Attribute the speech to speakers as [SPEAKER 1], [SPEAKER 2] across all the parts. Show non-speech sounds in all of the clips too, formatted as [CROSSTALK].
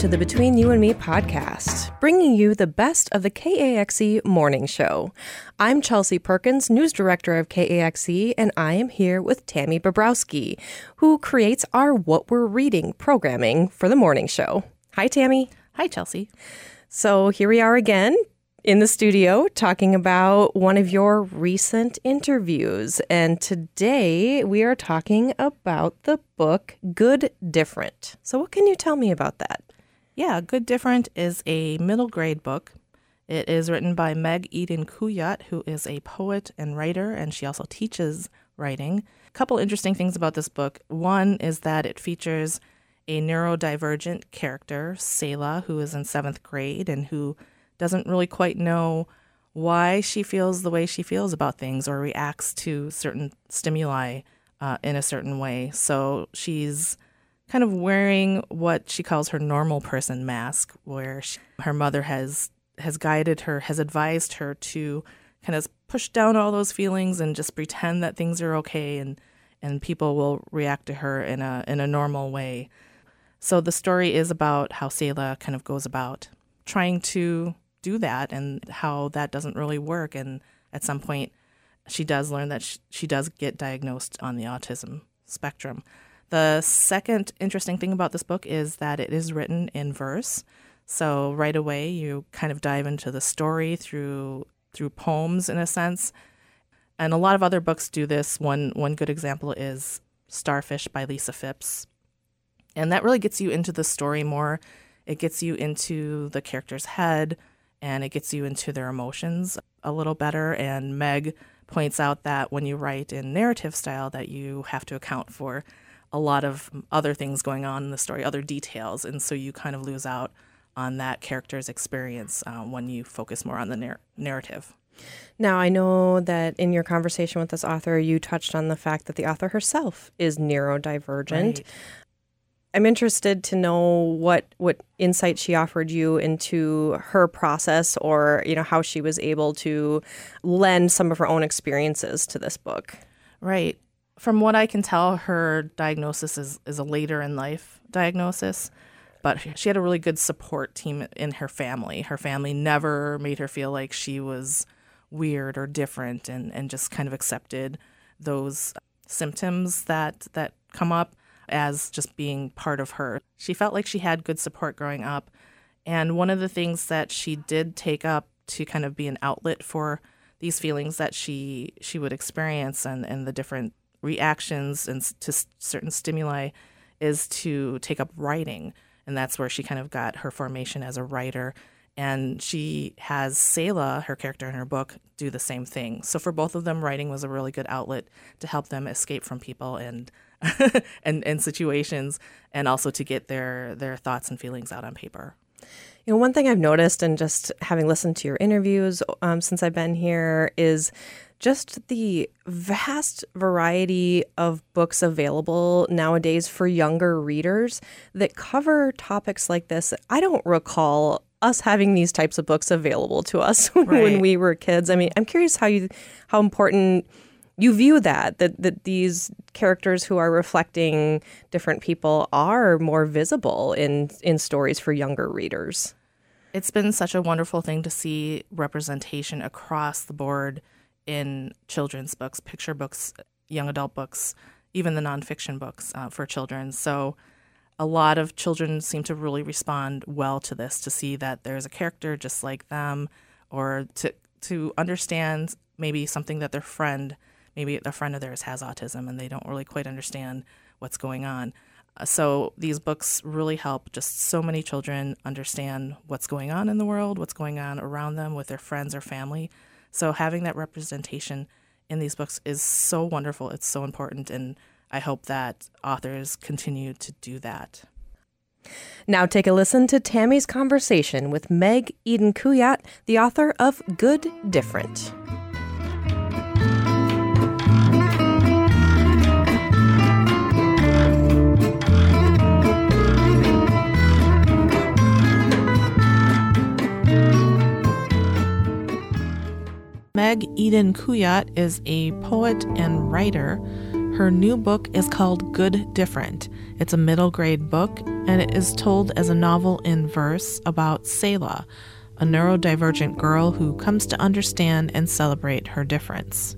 [SPEAKER 1] to the Between You and Me podcast, bringing you the best of the KAXE morning show. I'm Chelsea Perkins, news director of KAXE, and I am here with Tammy Bobrowsky, who creates our What We're Reading programming for the morning show. Hi, Tammy.
[SPEAKER 2] Hi, Chelsea.
[SPEAKER 1] So here we are again in the studio talking about one of your recent interviews. And today we are talking about the book Good Different. So, what can you tell me about that?
[SPEAKER 2] Yeah, Good Different is a middle grade book. It is written by Meg Eden Kuyatt, who is a poet and writer, and she also teaches writing. A couple interesting things about this book. One is that it features a neurodivergent character, Selah, who is in seventh grade and who doesn't really quite know why she feels the way she feels about things or reacts to certain stimuli uh, in a certain way. So she's kind of wearing what she calls her normal person mask, where she, her mother has has guided her, has advised her to kind of push down all those feelings and just pretend that things are okay and and people will react to her in a in a normal way. So the story is about how Selah kind of goes about trying to do that and how that doesn't really work. And at some point, she does learn that she, she does get diagnosed on the autism spectrum. The second interesting thing about this book is that it is written in verse. So right away, you kind of dive into the story through through poems in a sense. And a lot of other books do this. One one good example is Starfish by Lisa Fipps. And that really gets you into the story more. It gets you into the character's head, and it gets you into their emotions a little better. And Meg points out that when you write in narrative style, that you have to account for a lot of other things going on in the story, other details, and so you kind of lose out on that character's experience uh, when you focus more on the nar- narrative.
[SPEAKER 1] Now, I know that in your conversation with this author, you touched on the fact that the author herself is neurodivergent. Right. I'm interested to know what what insight she offered you into her process or you know how she was able to lend some of her own experiences to this book.
[SPEAKER 2] Right. From what I can tell, her diagnosis is, is a later in life diagnosis, but she had a really good support team in her family. Her family never made her feel like she was weird or different and, and just kind of accepted those symptoms that that come up as just being part of her. She felt like she had good support growing up. And one of the things that she did take up to kind of be an outlet for these feelings that she she would experience and, and the different reactions and to certain stimuli is to take up writing. And that's where she kind of got her formation as a writer. And she has Selah, her character in her book, do the same thing. So for both of them, writing was a really good outlet to help them escape from people and [LAUGHS] and, and situations, and also to get their their thoughts and feelings out on paper.
[SPEAKER 1] You know, one thing I've noticed, and just having listened to your interviews um, since I've been here, is just the vast variety of books available nowadays for younger readers that cover topics like this. I don't recall us having these types of books available to us [LAUGHS] right. when we were kids. I mean, I'm curious how you how important you view that that that these characters who are reflecting different people are more visible in in stories for younger readers.
[SPEAKER 2] It's been such a wonderful thing to see representation across the board in children's books, picture books, young adult books, even the nonfiction books uh, for children. So a lot of children seem to really respond well to this to see that there's a character just like them or to to understand maybe something that their friend maybe a friend of theirs has autism and they don't really quite understand what's going on. Uh, so these books really help just so many children understand what's going on in the world, what's going on around them with their friends or family. So having that representation in these books is so wonderful. It's so important and I hope that authors continue to do that.
[SPEAKER 1] Now take a listen to Tammy's conversation with Meg Eden Kuyatt, the author of Good Different.
[SPEAKER 2] Meg Eden Kuyatt is a poet and writer. Her new book is called Good Different. It's a middle grade book, and it is told as a novel in verse about Selah, a neurodivergent girl who comes to understand and celebrate her difference.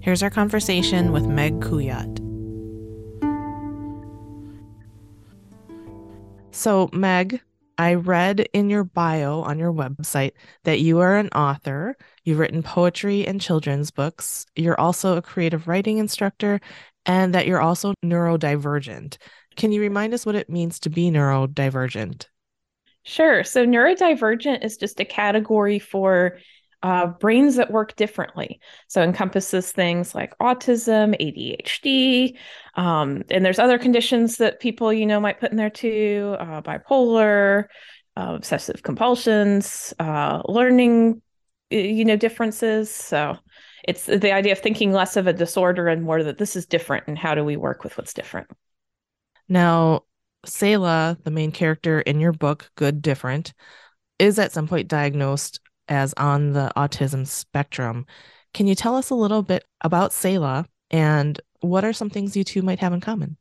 [SPEAKER 2] Here's our conversation with Meg Kuyatt. So, Meg, I read in your bio on your website that you are an author. You've written poetry and children's books. You're also a creative writing instructor, and that you're also neurodivergent. Can you remind us what it means to be neurodivergent?
[SPEAKER 3] Sure. So, neurodivergent is just a category for uh, brains that work differently. So encompasses things like autism, ADHD, um, and there's other conditions that people you know might put in there too, uh, bipolar, uh, obsessive compulsions, uh, learning, you know, differences. So it's the idea of thinking less of a disorder and more that this is different, and how do we work with what's different.
[SPEAKER 2] Now, Selah, the main character in your book, Good Different, is at some point diagnosed as on the autism spectrum. Can you tell us a little bit about Selah and what are some things you two might have in common?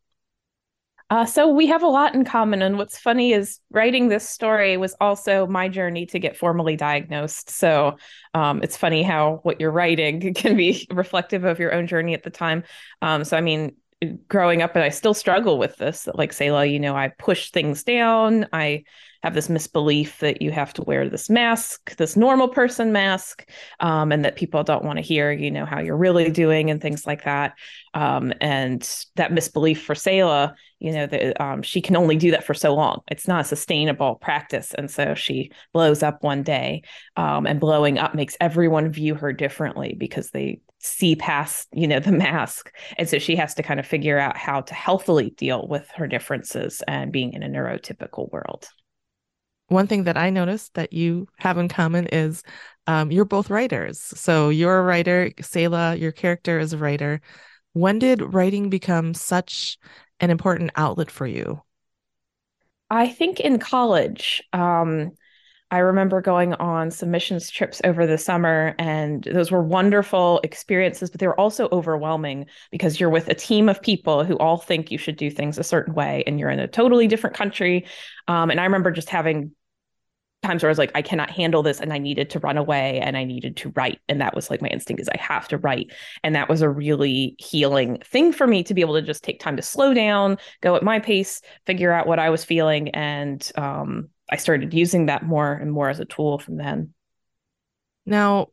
[SPEAKER 3] Uh, so we have a lot in common. And what's funny is writing this story was also my journey to get formally diagnosed. So um, it's funny how what you're writing [LAUGHS] can be reflective of your own journey at the time. Um, so, I mean, growing up, and I still struggle with this. Like Selah, you know, I push things down. I have this misbelief that you have to wear this mask, this normal person mask, um, and that people don't want to hear, you know, how you're really doing and things like that. Um, and that misbelief for Selah, you know, that um, she can only do that for so long. It's not a sustainable practice. And so she blows up one day, um, and blowing up makes everyone view her differently because they see past, you know, the mask. And so she has to kind of figure out how to healthily deal with her differences and being in a neurotypical world
[SPEAKER 2] one thing that I noticed that you have in common is um, you're both writers. So you're a writer, Selah, your character is a writer. When did writing become such an important outlet for you?
[SPEAKER 3] I think in college. Um, I remember going on some missions trips over the summer, and those were wonderful experiences, but they were also overwhelming because you're with a team of people who all think you should do things a certain way, and you're in a totally different country. Um, and I remember just having times where I was like, I cannot handle this, and I needed to run away and I needed to write. And that was like my instinct is I have to write. And that was a really healing thing for me to be able to just take time to slow down, go at my pace, figure out what I was feeling, and um, I started using that more and more as a tool from then.
[SPEAKER 2] Now,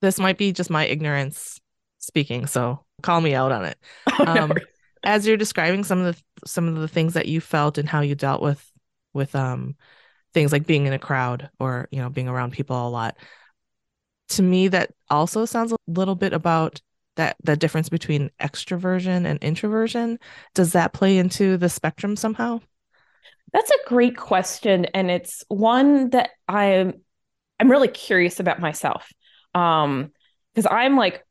[SPEAKER 2] this might be just my ignorance speaking, so call me out on it. [LAUGHS] Oh, no um, as you're describing some of the some of the things that you felt and how you dealt with with um things like being in a crowd or you know being around people a lot, to me that also sounds a little bit about that the difference between extroversion and introversion. Does that play into the spectrum somehow?
[SPEAKER 3] That's a great question, and it's one that I'm I'm really curious about myself. Um, because I'm like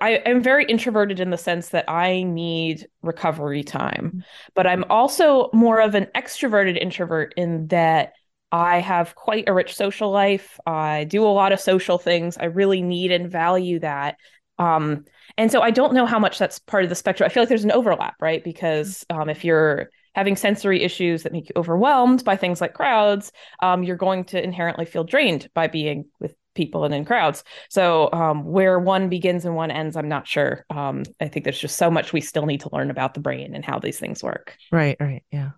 [SPEAKER 3] I am very introverted in the sense that I need recovery time, but I'm also more of an extroverted introvert in that I have quite a rich social life. I do a lot of social things. I really need and value that. Um, and so I don't know how much that's part of the spectrum. I feel like there's an overlap, right? Because um, if you're having sensory issues that make you overwhelmed by things like crowds, um, you're going to inherently feel drained by being with people and in crowds. So um, where one begins and one ends, I'm not sure. Um, I think there's just so much we still need to learn about the brain and how these things work.
[SPEAKER 2] Right, right, yeah.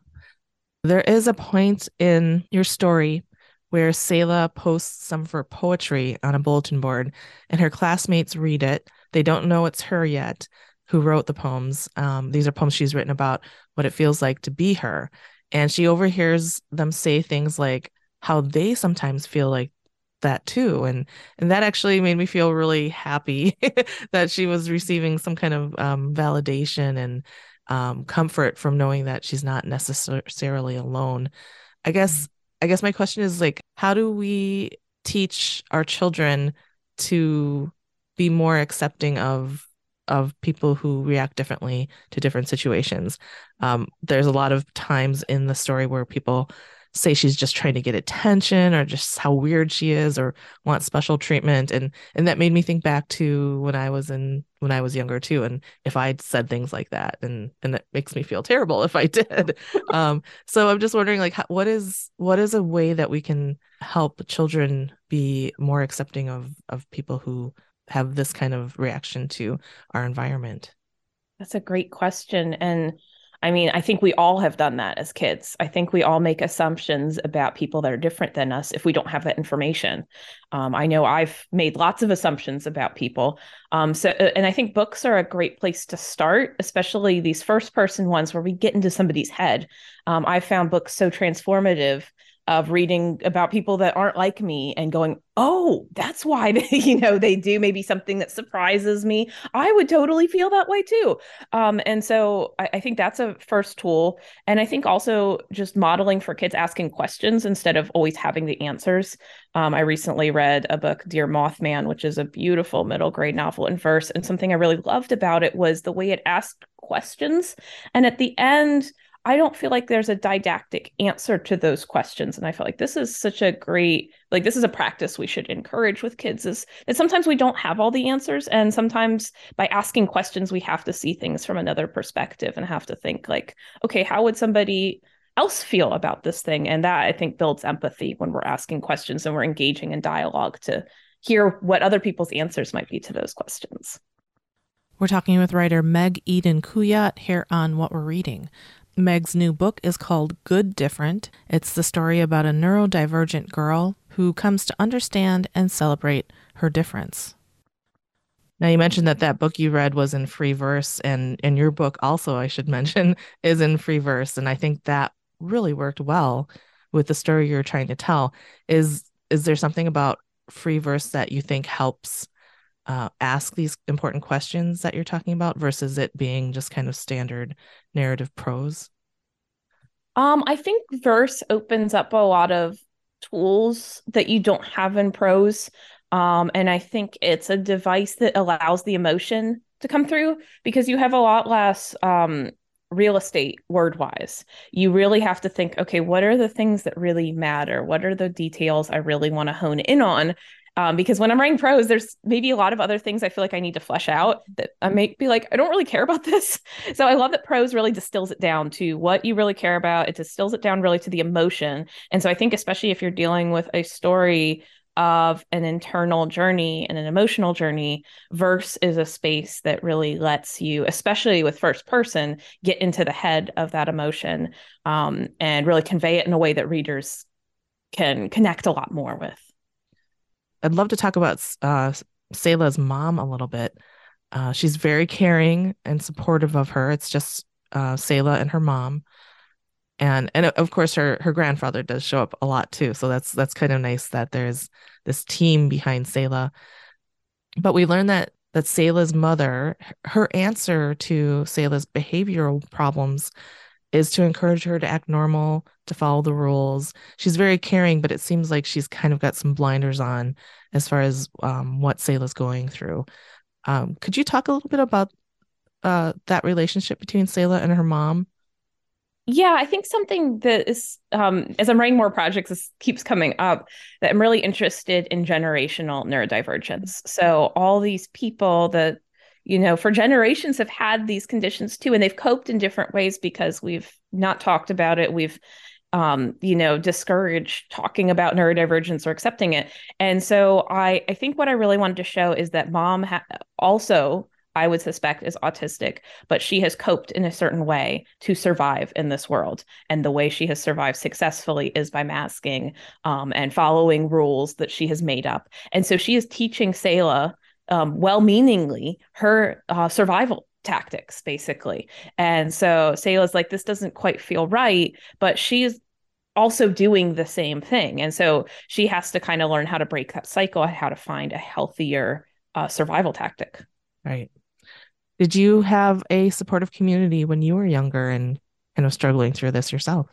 [SPEAKER 2] There is a point in your story where Selah posts some of her poetry on a bulletin board, and her classmates read it. They don't know it's her yet, who wrote the poems. Um, these are poems she's written about what it feels like to be her. And she overhears them say things like how they sometimes feel like that too. And and that actually made me feel really happy [LAUGHS] that she was receiving some kind of um, validation and um, comfort from knowing that she's not necessarily alone. I guess mm-hmm. I guess my question is like, how do we teach our children to be more accepting of of people who react differently to different situations. Um, there's a lot of times in the story where people say she's just trying to get attention or just how weird she is or wants special treatment and and that made me think back to when I was in when I was younger too and if I'd said things like that and and it makes me feel terrible if I [LAUGHS] did um so I'm just wondering like what is what is a way that we can help children be more accepting of of people who have this kind of reaction to our environment
[SPEAKER 3] that's a great question and I mean, I think we all have done that as kids. I think we all make assumptions about people that are different than us if we don't have that information. Um, I know I've made lots of assumptions about people. Um, so, uh, and I think books are a great place to start, especially these first person ones where we get into somebody's head. Um, I found books so transformative of reading about people that aren't like me and going, oh, that's why they, [LAUGHS] you know they do maybe something that surprises me. I would totally feel that way too. Um, and so I, I, think that's a first tool. And I think also just modeling for kids asking questions instead of always having the answers. Um, I recently read a book, Dear Mothman, which is a beautiful middle grade novel in verse. And something I really loved about it was the way it asked questions. And at the end, I don't feel like there's a didactic answer to those questions. And I feel like this is such a great, like, this is a practice we should encourage with kids is that sometimes we don't have all the answers. And sometimes by asking questions, we have to see things from another perspective and have to think, like, okay, how would somebody else feel about this thing? And that I think builds empathy when we're asking questions and we're engaging in dialogue to hear what other people's answers might be to those questions.
[SPEAKER 2] We're talking with writer Meg Eden Kuyatt here on What We're Reading. Meg's new book is called Good Different. It's the story about a neurodivergent girl who comes to understand and celebrate her difference. Now, you mentioned that that book you read was in free verse, and, and your book also, I should [LAUGHS] mention, is in free verse. And I think that really worked well with the story you're trying to tell. Is is there something about free verse that you think helps uh, ask these important questions that you're talking about versus it being just kind of standard narrative prose?
[SPEAKER 3] Um, I think verse opens up a lot of tools that you don't have in prose. Um, and I think it's a device that allows the emotion to come through because you have a lot less um, real estate word wise. You really have to think, okay, what are the things that really matter? What are the details I really want to hone in on? Um, because when I'm writing prose, there's maybe a lot of other things I feel like I need to flesh out that I may be like, I don't really care about [LAUGHS] this. So I love that prose really distills it down to what you really care about. It distills it down really to the emotion. And so I think, especially if you're dealing with a story of an internal journey and an emotional journey, verse is a space that really lets you, especially with first person, get into the head of that emotion um, and really convey it in a way that readers can connect a lot more with.
[SPEAKER 2] I'd love to talk about uh, Selah's mom a little bit. Uh, she's very caring and supportive of her. It's just uh, Selah and her mom, and and of course her her grandfather does show up a lot too. So that's that's kind of nice that there's this team behind Selah. But we learn that that Selah's mother, her answer to Selah's behavioral problems is to encourage her to act normal, to follow the rules. She's very caring, but it seems like she's kind of got some blinders on as far as um, what Selah's going through. Um, could you talk a little bit about uh, that relationship between Selah and her mom?
[SPEAKER 3] Yeah, I think something that is, um, as I'm writing more projects, this keeps coming up that I'm really interested in generational neurodivergence. So, all these people that you know, for generations have had these conditions too, and they've coped in different ways because we've not talked about it. We've um, you know, discouraged talking about neurodivergence or accepting it. And so I, I think what I really wanted to show is that mom ha- also, I would suspect, is autistic, but she has coped in a certain way to survive in this world. And the way she has survived successfully is by masking um, and following rules that she has made up. And so she is teaching Selah um, well-meaningly her uh, survival tactics basically. And so Selah's like this doesn't quite feel right but she's also doing the same thing. And so she has to kind of learn how to break that cycle how to find a healthier uh, survival tactic.
[SPEAKER 2] Right. Did you have a supportive community when you were younger and kind of struggling through this yourself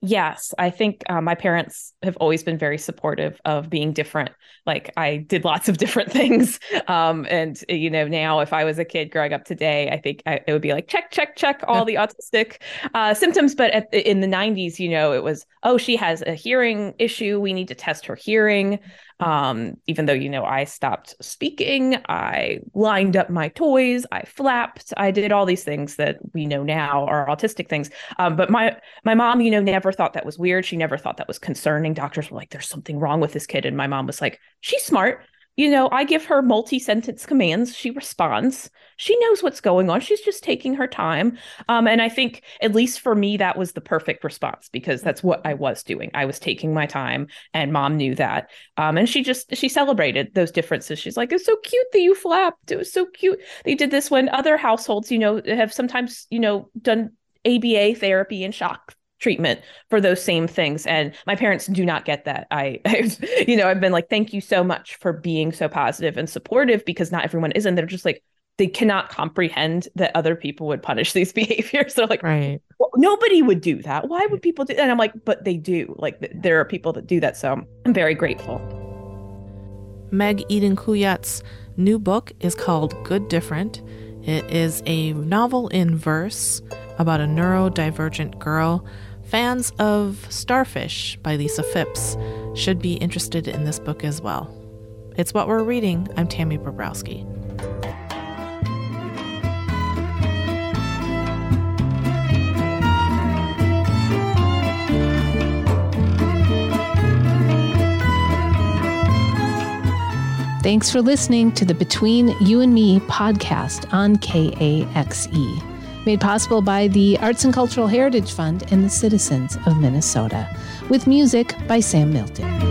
[SPEAKER 3] Yes, I think uh, my parents have always been very supportive of being different. Like I did lots of [LAUGHS] different things, um, and you know now if I was a kid growing up today, I think I, it would be like check, check, check all the autistic uh, symptoms. But at, in the '90s, you know, it was oh she has a hearing issue, we need to test her hearing. Um, even though, you know, I stopped speaking, I lined up my toys, I flapped, I did all these things that we know now are autistic things. Um, but my my mom, you know, never thought that was weird. She never thought that was concerning. Doctors were like, there's something wrong with this kid. And my mom was like, she's smart you know, I give her multi sentence commands. She responds. She knows what's going on. She's just taking her time. Um, and I think, at least for me, that was the perfect response because that's what I was doing. I was taking my time, and mom knew that. Um, and she just, she celebrated those differences. She's like, it's so cute that you flapped. It was so cute. They did this when other households, you know, have sometimes, you know, done ABA therapy and shock treatment for those same things. And my parents do not get that. I, [LAUGHS] I you know i've been like thank you so much for being so positive and supportive because not everyone is and they're just like they cannot comprehend that other people would punish [LAUGHS] these behaviors. They're like right. Well, nobody would do that. Why would people do that? and i'm like but they do. Like there are people that do that so i'm very grateful.
[SPEAKER 2] Meg eden kuyatt's new book is called good different. It is a novel in verse about a neurodivergent girl Fans of Starfish by Lisa Fipps should be interested in this book as well. It's what we're reading. I'm Tammy Bobrowsky.
[SPEAKER 4] Thanks for listening to the Between You and Me podcast on KAXE made possible by the Arts and Cultural Heritage Fund and the citizens of Minnesota, with music by Sam Milton.